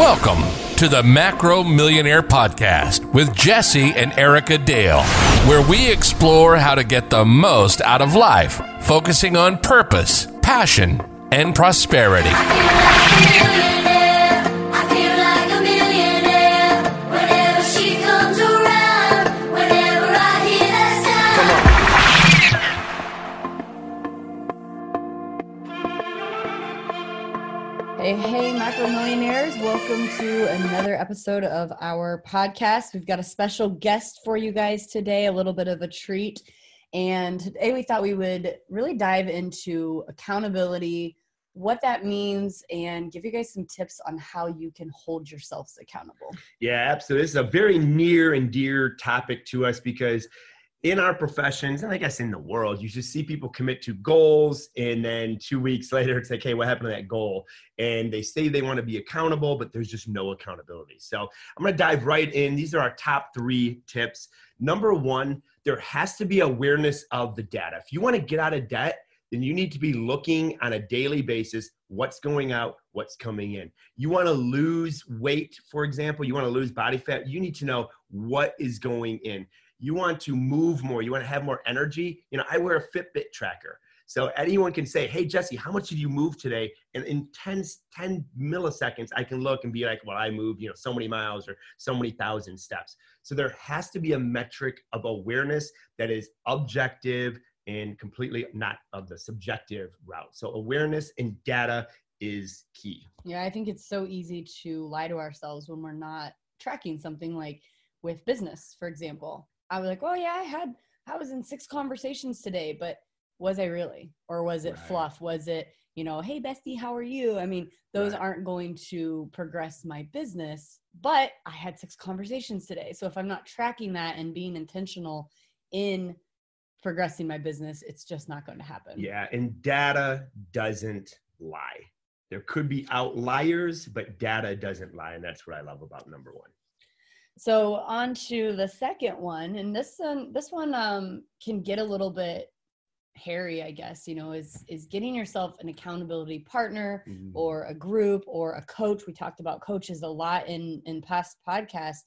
Welcome to the Macro Millionaire Podcast with Jesse and Erica Dale, where we explore how to get the most out of life, focusing on purpose, passion, and prosperity. Hey, hey, macro millionaires. Welcome to another episode of our podcast. We've got a special guest for you guys today, a little bit of a treat. And today we thought we would really dive into accountability, what that means, and give you guys some tips on how you can hold yourselves accountable. Yeah, absolutely. This is a very near and dear topic to us because in our professions, and I guess in the world, you just see people commit to goals, and then two weeks later, it's like, hey, what happened to that goal? And they say they want to be accountable, but there's just no accountability. So I'm going to dive right in. These are our top three tips. Number one, there has to be awareness of the data. If you want to get out of debt, then you need to be looking on a daily basis what's going out, what's coming in. You want to lose weight, for example, you want to lose body fat, you need to know what is going in you want to move more, you want to have more energy. You know, I wear a Fitbit tracker. So anyone can say, hey, Jesse, how much did you move today? And in 10, 10 milliseconds, I can look and be like, well, I moved, you know, so many miles or so many thousand steps. So there has to be a metric of awareness that is objective and completely not of the subjective route. So awareness and data is key. Yeah, I think it's so easy to lie to ourselves when we're not tracking something like with business, for example. I was like, well, yeah, I had, I was in six conversations today, but was I really? Or was it right. fluff? Was it, you know, hey, bestie, how are you? I mean, those right. aren't going to progress my business, but I had six conversations today. So if I'm not tracking that and being intentional in progressing my business, it's just not going to happen. Yeah. And data doesn't lie. There could be outliers, but data doesn't lie. And that's what I love about number one. So on to the second one, and this one, this one um, can get a little bit hairy, I guess. You know, is is getting yourself an accountability partner mm-hmm. or a group or a coach. We talked about coaches a lot in in past podcasts,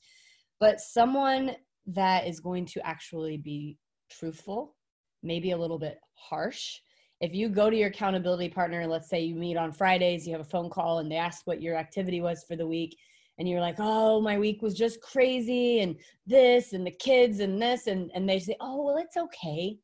but someone that is going to actually be truthful, maybe a little bit harsh. If you go to your accountability partner, let's say you meet on Fridays, you have a phone call, and they ask what your activity was for the week and you're like oh my week was just crazy and this and the kids and this and and they say oh well it's okay.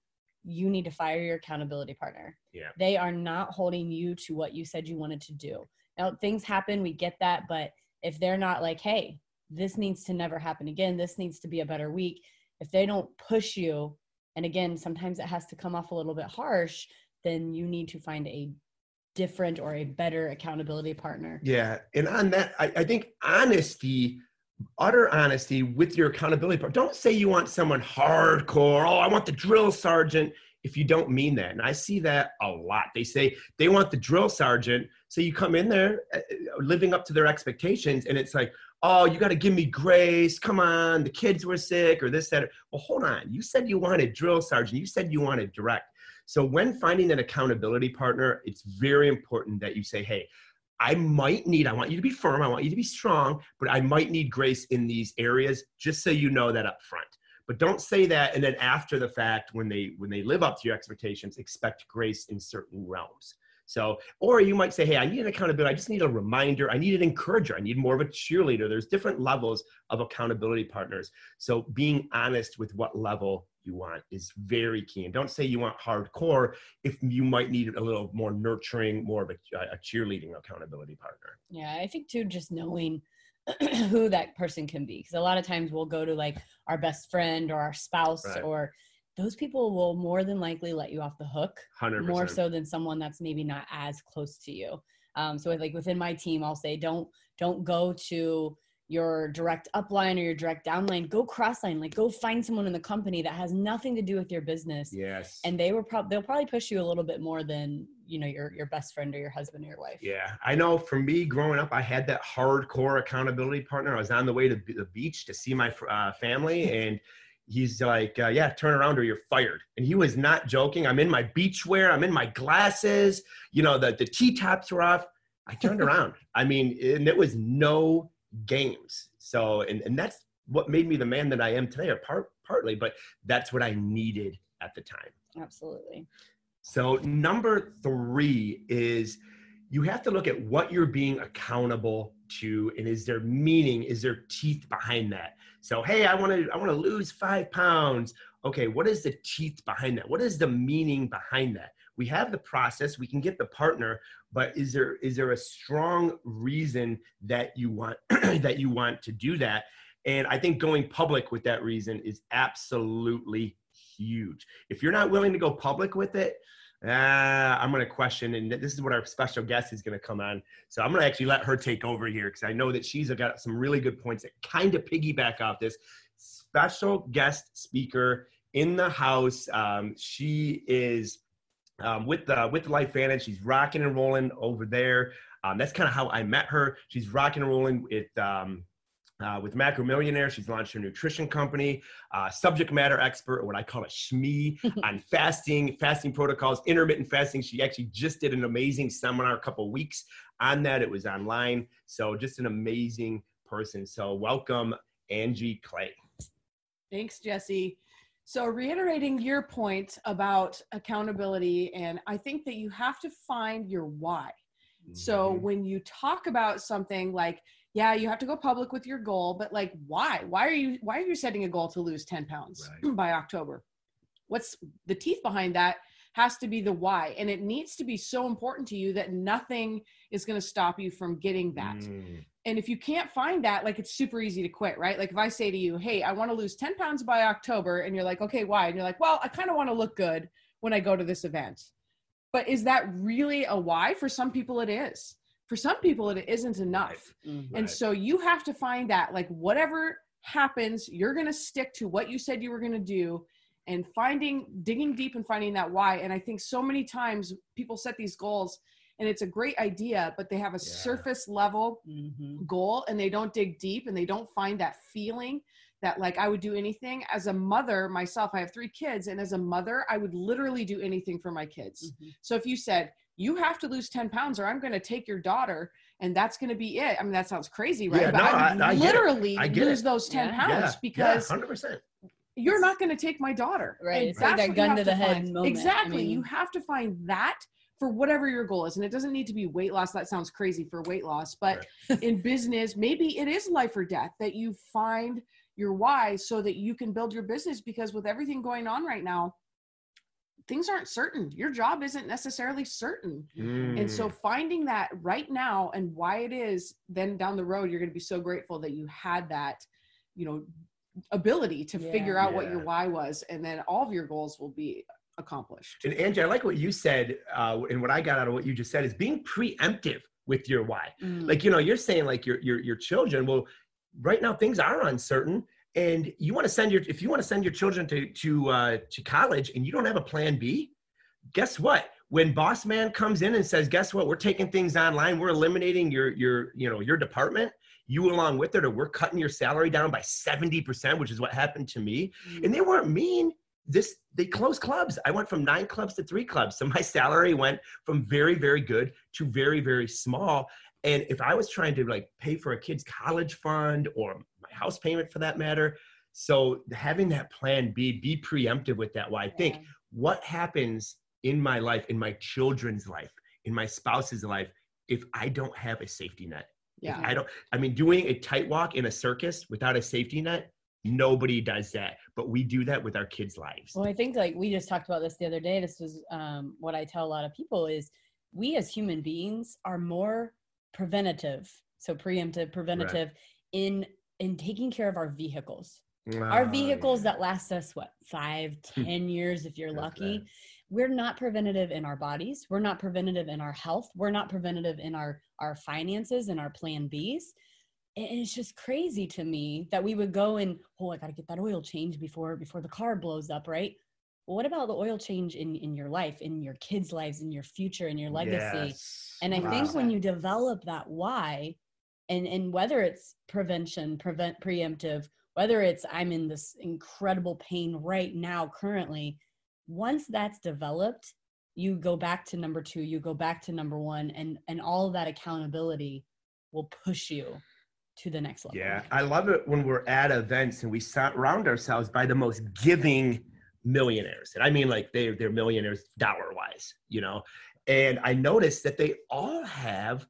You need to fire your accountability partner. Yeah. They are not holding you to what you said you wanted to do. Now things happen we get that but if they're not like hey this needs to never happen again. This needs to be a better week if they don't push you and again sometimes it has to come off a little bit harsh then you need to find a different or a better accountability partner. Yeah. And on that, I, I think honesty, utter honesty with your accountability partner. Don't say you want someone hardcore. Oh, I want the drill sergeant if you don't mean that. And I see that a lot. They say they want the drill sergeant. So you come in there uh, uh, living up to their expectations, and it's like, oh, you got to give me grace. Come on, the kids were sick or this, that. Well, hold on. You said you wanted drill sergeant. You said you wanted direct. So when finding an accountability partner, it's very important that you say, hey, I might need, I want you to be firm, I want you to be strong, but I might need grace in these areas, just so you know that up front. But don't say that and then after the fact, when they when they live up to your expectations, expect grace in certain realms. So, or you might say, hey, I need an accountability. I just need a reminder. I need an encourager. I need more of a cheerleader. There's different levels of accountability partners. So being honest with what level you want is very key. And don't say you want hardcore if you might need a little more nurturing, more of a, a cheerleading accountability partner. Yeah, I think too, just knowing who that person can be. Because a lot of times we'll go to like our best friend or our spouse right. or those people will more than likely let you off the hook 100%. more so than someone that's maybe not as close to you um, so like within my team i'll say don't don't go to your direct upline or your direct downline, go crossline. Like go find someone in the company that has nothing to do with your business. Yes. And they were probably they'll probably push you a little bit more than you know your your best friend or your husband or your wife. Yeah, I know. For me, growing up, I had that hardcore accountability partner. I was on the way to the beach to see my uh, family, and he's like, uh, "Yeah, turn around or you're fired." And he was not joking. I'm in my beach wear. I'm in my glasses. You know, the the t tops were off. I turned around. I mean, and it was no games. So, and, and that's what made me the man that I am today, or part, partly, but that's what I needed at the time. Absolutely. So, number three is you have to look at what you're being accountable to and is there meaning is there teeth behind that so hey i want to i want to lose five pounds. Okay what is the teeth behind that? What is the meaning behind that? We have the process we can get the partner but is there is there a strong reason that you want that you want to do that? And i think going public with that reason is absolutely huge. If you're not willing to go public with it uh, I'm going to question, and this is what our special guest is going to come on. So I'm going to actually let her take over here because I know that she's got some really good points that kind of piggyback off this. Special guest speaker in the house. Um, she is um, with the with the Life Vantage. She's rocking and rolling over there. Um, that's kind of how I met her. She's rocking and rolling with um, uh, with Macro Millionaire. She's launched her nutrition company, uh, subject matter expert, or what I call a SME, on fasting, fasting protocols, intermittent fasting. She actually just did an amazing seminar a couple weeks on that. It was online. So just an amazing person. So welcome, Angie Clay. Thanks, Jesse. So, reiterating your point about accountability, and I think that you have to find your why. Mm-hmm. So, when you talk about something like, yeah you have to go public with your goal but like why why are you why are you setting a goal to lose 10 pounds right. by october what's the teeth behind that has to be the why and it needs to be so important to you that nothing is going to stop you from getting that mm. and if you can't find that like it's super easy to quit right like if i say to you hey i want to lose 10 pounds by october and you're like okay why and you're like well i kind of want to look good when i go to this event but is that really a why? For some people it is. For some people it isn't enough. Mm-hmm. and so you have to find that like whatever happens you're going to stick to what you said you were going to do and finding digging deep and finding that why. And i think so many times people set these goals and it's a great idea but they have a yeah. surface level mm-hmm. goal and they don't dig deep and they don't find that feeling that like I would do anything as a mother myself. I have three kids, and as a mother, I would literally do anything for my kids. Mm-hmm. So if you said, you have to lose 10 pounds or I'm going to take your daughter and that's going to be it. I mean, that sounds crazy, right? Yeah, but no, I, I literally lose it. those 10 yeah. pounds yeah, because yeah, 100%. you're not going to take my daughter. Right. And it's like that gun to the head find. moment. Exactly. I mean, you have to find that for whatever your goal is. And it doesn't need to be weight loss. That sounds crazy for weight loss. But right. in business, maybe it is life or death that you find your why so that you can build your business because with everything going on right now, things aren't certain. Your job isn't necessarily certain. Mm. And so mm. finding that right now and why it is, then down the road, you're going to be so grateful that you had that, you know, ability to yeah. figure out yeah. what your why was. And then all of your goals will be accomplished. And Angie, I like what you said. Uh, and what I got out of what you just said is being preemptive with your why. Mm. Like, you know, you're saying like your, your, your children, well, right now things are uncertain and you want to send your if you want to send your children to to uh, to college and you don't have a plan b guess what? When boss man comes in and says guess what? We're taking things online. We're eliminating your your you know your department you along with it or we're cutting your salary down by 70% which is what happened to me. Mm-hmm. and they weren't mean. This they closed clubs. I went from nine clubs to three clubs. So my salary went from very very good to very very small and if i was trying to like pay for a kid's college fund or my house payment for that matter. So having that plan B, be preemptive with that. Why I think yeah. what happens in my life, in my children's life, in my spouse's life, if I don't have a safety net. Yeah. If I don't, I mean, doing a tight walk in a circus without a safety net, nobody does that but we do that with our kids lives well i think like we just talked about this the other day this was um, what i tell a lot of people is we as human beings are more preventative so preemptive preventative right. in in taking care of our vehicles. Oh, our vehicles yeah. that last us what five, hmm. years if you're lucky. We're not preventative in our bodies. We're not preventative in our health. We're not preventative in our our finances and our plan Bs. And it's just crazy to me that we would go and oh, I got to get that oil change before before the car blows up, right? Well, what about the oil change in in your life, in your kids' lives, in your future, in your legacy? Yes. And I wow. think when you develop that why, and and whether it's prevention prevent preemptive whether it's i'm in this incredible pain right now currently once that's developed you go back to number two, you go back to number one, and and all of that accountability will push you to the next level. Yeah, I love it when we're at events and we surround ourselves by the most giving millionaires. And I mean like they they're millionaires dollar wise, you know. And I noticed that they all have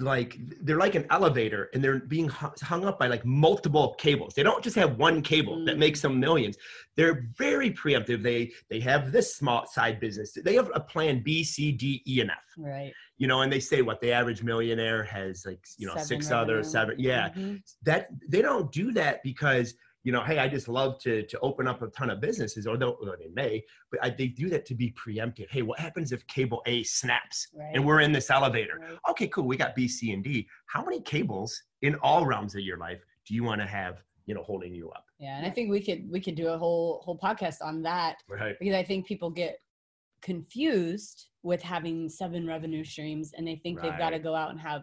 like they're like an elevator and they're being hung up by like multiple cables they don't just have one cable mm. that makes them millions they're very preemptive they they have this small side business they have a plan b c d e and f right you know and they say what the average millionaire has like you know seven six other seven yeah mm-hmm. that they don't do that because you know, hey, I just love to to open up a ton of businesses, or, they may, but I, they do that to be preemptive. Hey, what happens if cable A snaps right. and we're in this elevator? Right. Okay, cool. We got B, C, and D. How many cables in all realms of your life do you want to have? You know, holding you up. Yeah, and I think we could we could do a whole whole podcast on that, right? Because I think people get confused with having seven revenue streams, and they think right. they've got to go out and have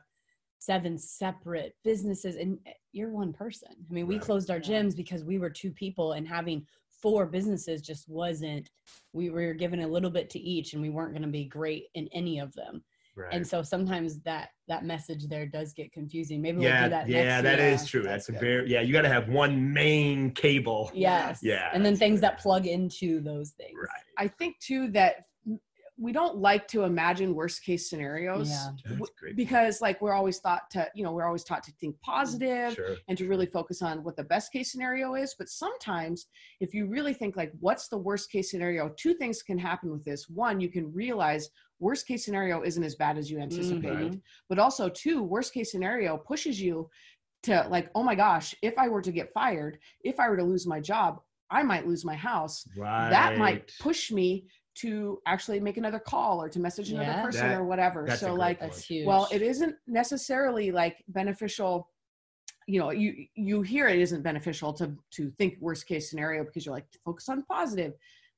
seven separate businesses and eh, you're one person. I mean we right. closed our gyms because we were two people and having four businesses just wasn't we were given a little bit to each and we weren't going to be great in any of them. Right. and so sometimes that that message there does get confusing. Maybe yeah, we'll do that yeah that year. is true. That's, that's a very yeah you got to have one main cable. Yes. Yeah and then things that plug into those things. Right. I think too that we don't like to imagine worst case scenarios yeah. because like we're always thought to you know we're always taught to think positive sure. and to really focus on what the best case scenario is but sometimes if you really think like what's the worst case scenario two things can happen with this one you can realize worst case scenario isn't as bad as you anticipated mm-hmm. but also two worst case scenario pushes you to like oh my gosh if i were to get fired if i were to lose my job I might lose my house. Right. That might push me to actually make another call or to message another yeah. person that, or whatever. So like, well, it isn't necessarily like beneficial. You know, you you hear it isn't beneficial to to think worst case scenario because you're like focus on positive.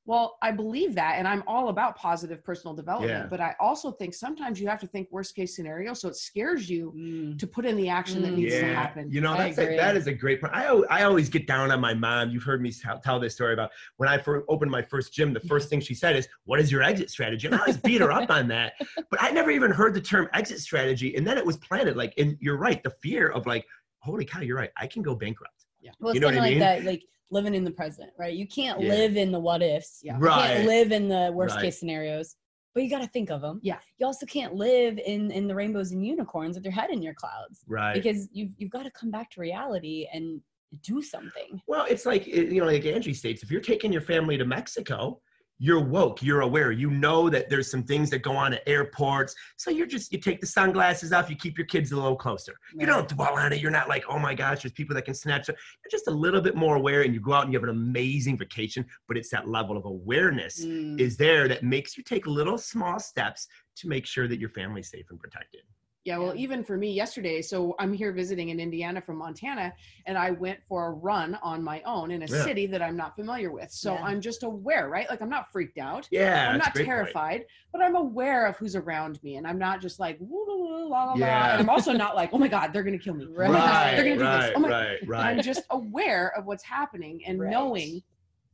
Well, I believe that, and I'm all about positive personal development. Yeah. But I also think sometimes you have to think worst case scenario, so it scares you mm. to put in the action that needs yeah. to happen. You know, that's a, that is a great point. I I always get down on my mom. You've heard me tell, tell this story about when I first opened my first gym. The first thing she said is, "What is your exit strategy?" And I always beat her up on that. But I never even heard the term exit strategy, and then it was planted. Like, and you're right, the fear of like, holy cow, you're right. I can go bankrupt. Yeah. Well, you know what I mean? That, like living in the present, right? You can't yeah. live in the what ifs. Yeah. Right. You can't live in the worst right. case scenarios, but you got to think of them. Yeah. You also can't live in in the rainbows and unicorns with your head in your clouds. Right. Because you've you've got to come back to reality and do something. Well, it's like you know, like Angie states, if you're taking your family to Mexico, you're woke you're aware you know that there's some things that go on at airports so you're just you take the sunglasses off you keep your kids a little closer right. you don't dwell on it you're not like oh my gosh there's people that can snatch you're just a little bit more aware and you go out and you have an amazing vacation but it's that level of awareness mm. is there that makes you take little small steps to make sure that your family's safe and protected yeah, well, even for me yesterday, so I'm here visiting in Indiana from Montana, and I went for a run on my own in a yeah. city that I'm not familiar with. So yeah. I'm just aware, right? Like I'm not freaked out. Yeah, I'm not terrified, point. but I'm aware of who's around me, and I'm not just like la la la. Yeah. And I'm also not like, oh my god, they're gonna kill me. Right, right they're gonna do right, this. Oh my, right, right. I'm just aware of what's happening and right. knowing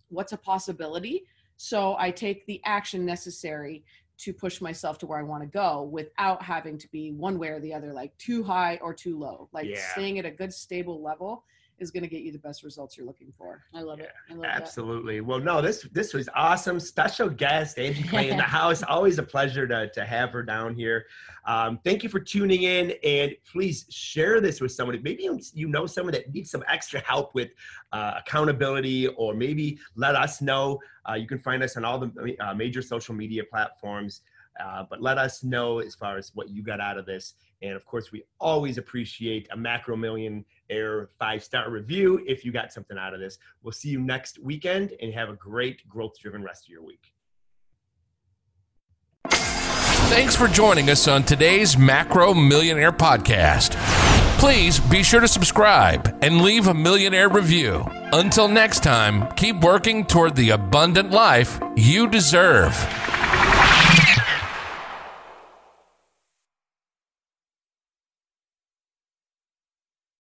what's a possibility. So I take the action necessary to push myself to where I want to go without having to be one way or the other, like too high or too low. Like yeah. staying at a good stable level is going to get you the best results you're looking for. I love yeah, it. I love absolutely. That. Well, no, this this was awesome. Special guest Angie Clay in the house. Always a pleasure to to have her down here. Um, thank you for tuning in, and please share this with somebody. Maybe you, you know someone that needs some extra help with uh, accountability, or maybe let us know. Uh, you can find us on all the uh, major social media platforms. Uh, but let us know as far as what you got out of this. And of course, we always appreciate a Macro Millionaire five star review if you got something out of this. We'll see you next weekend and have a great growth driven rest of your week. Thanks for joining us on today's Macro Millionaire Podcast. Please be sure to subscribe and leave a millionaire review. Until next time, keep working toward the abundant life you deserve.